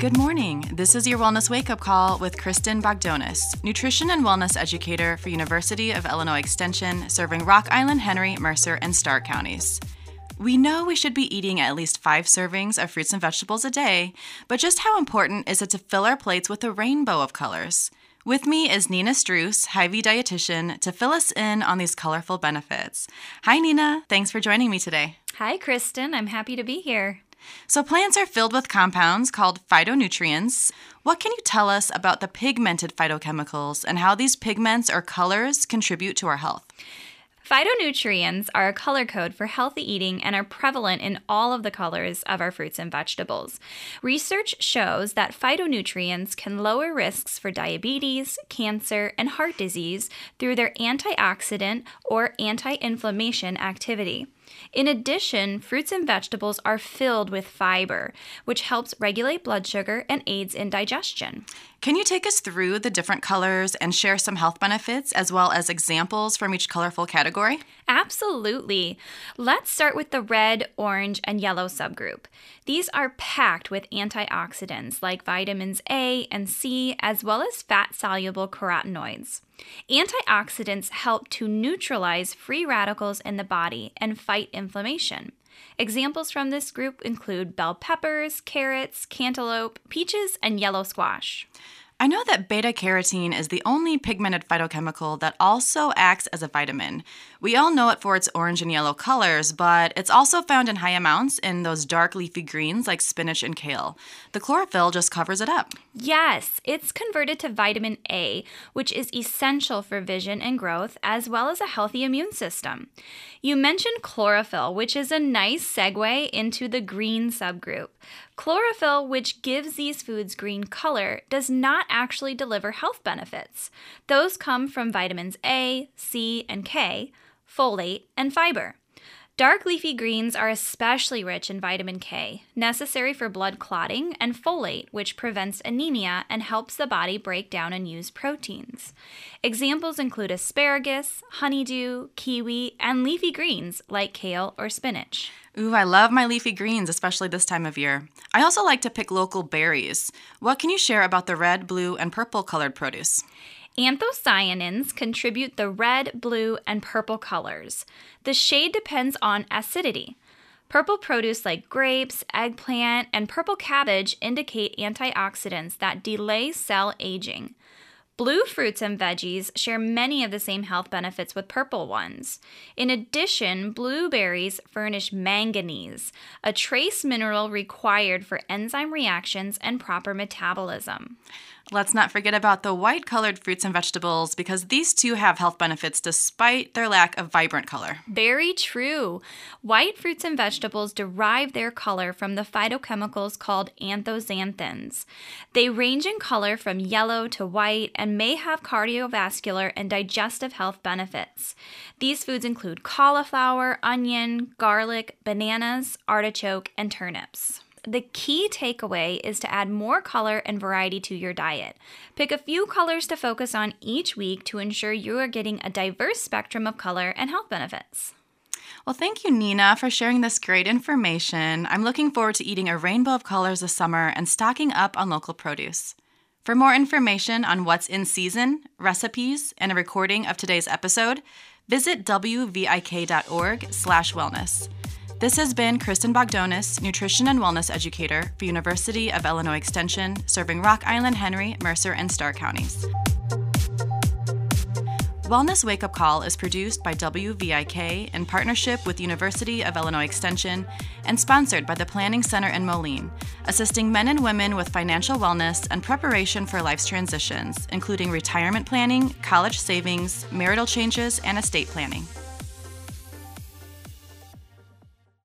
Good morning. This is your Wellness Wake Up Call with Kristin Bogdonas, nutrition and wellness educator for University of Illinois Extension, serving Rock Island, Henry, Mercer, and Stark counties. We know we should be eating at least five servings of fruits and vegetables a day, but just how important is it to fill our plates with a rainbow of colors? With me is Nina Struess, Hy-Vee dietitian, to fill us in on these colorful benefits. Hi, Nina. Thanks for joining me today. Hi, Kristin. I'm happy to be here. So, plants are filled with compounds called phytonutrients. What can you tell us about the pigmented phytochemicals and how these pigments or colors contribute to our health? Phytonutrients are a color code for healthy eating and are prevalent in all of the colors of our fruits and vegetables. Research shows that phytonutrients can lower risks for diabetes, cancer, and heart disease through their antioxidant or anti inflammation activity. In addition, fruits and vegetables are filled with fiber, which helps regulate blood sugar and aids in digestion. Can you take us through the different colors and share some health benefits as well as examples from each colorful category? Absolutely. Let's start with the red, orange, and yellow subgroup. These are packed with antioxidants like vitamins A and C, as well as fat soluble carotenoids. Antioxidants help to neutralize free radicals in the body and fight inflammation. Examples from this group include bell peppers, carrots, cantaloupe, peaches, and yellow squash. I know that beta carotene is the only pigmented phytochemical that also acts as a vitamin. We all know it for its orange and yellow colors, but it's also found in high amounts in those dark leafy greens like spinach and kale. The chlorophyll just covers it up. Yes, it's converted to vitamin A, which is essential for vision and growth, as well as a healthy immune system. You mentioned chlorophyll, which is a nice segue into the green subgroup. Chlorophyll, which gives these foods green color, does not actually deliver health benefits. Those come from vitamins A, C, and K, folate, and fiber. Dark leafy greens are especially rich in vitamin K, necessary for blood clotting, and folate, which prevents anemia and helps the body break down and use proteins. Examples include asparagus, honeydew, kiwi, and leafy greens like kale or spinach. Ooh, I love my leafy greens, especially this time of year. I also like to pick local berries. What can you share about the red, blue, and purple colored produce? Anthocyanins contribute the red, blue, and purple colors. The shade depends on acidity. Purple produce like grapes, eggplant, and purple cabbage indicate antioxidants that delay cell aging. Blue fruits and veggies share many of the same health benefits with purple ones. In addition, blueberries furnish manganese, a trace mineral required for enzyme reactions and proper metabolism. Let's not forget about the white colored fruits and vegetables because these too have health benefits despite their lack of vibrant color. Very true. White fruits and vegetables derive their color from the phytochemicals called anthocyanins. They range in color from yellow to white and may have cardiovascular and digestive health benefits. These foods include cauliflower, onion, garlic, bananas, artichoke, and turnips. The key takeaway is to add more color and variety to your diet. Pick a few colors to focus on each week to ensure you are getting a diverse spectrum of color and health benefits. Well, thank you, Nina, for sharing this great information. I'm looking forward to eating a rainbow of colors this summer and stocking up on local produce. For more information on what's in season, recipes, and a recording of today's episode, visit wvik.org/wellness. This has been Kristin Bogdonas, nutrition and wellness educator for University of Illinois Extension, serving Rock Island, Henry, Mercer, and Stark counties. Wellness Wake Up Call is produced by WVIK in partnership with University of Illinois Extension and sponsored by the Planning Center in Moline, assisting men and women with financial wellness and preparation for life's transitions, including retirement planning, college savings, marital changes, and estate planning.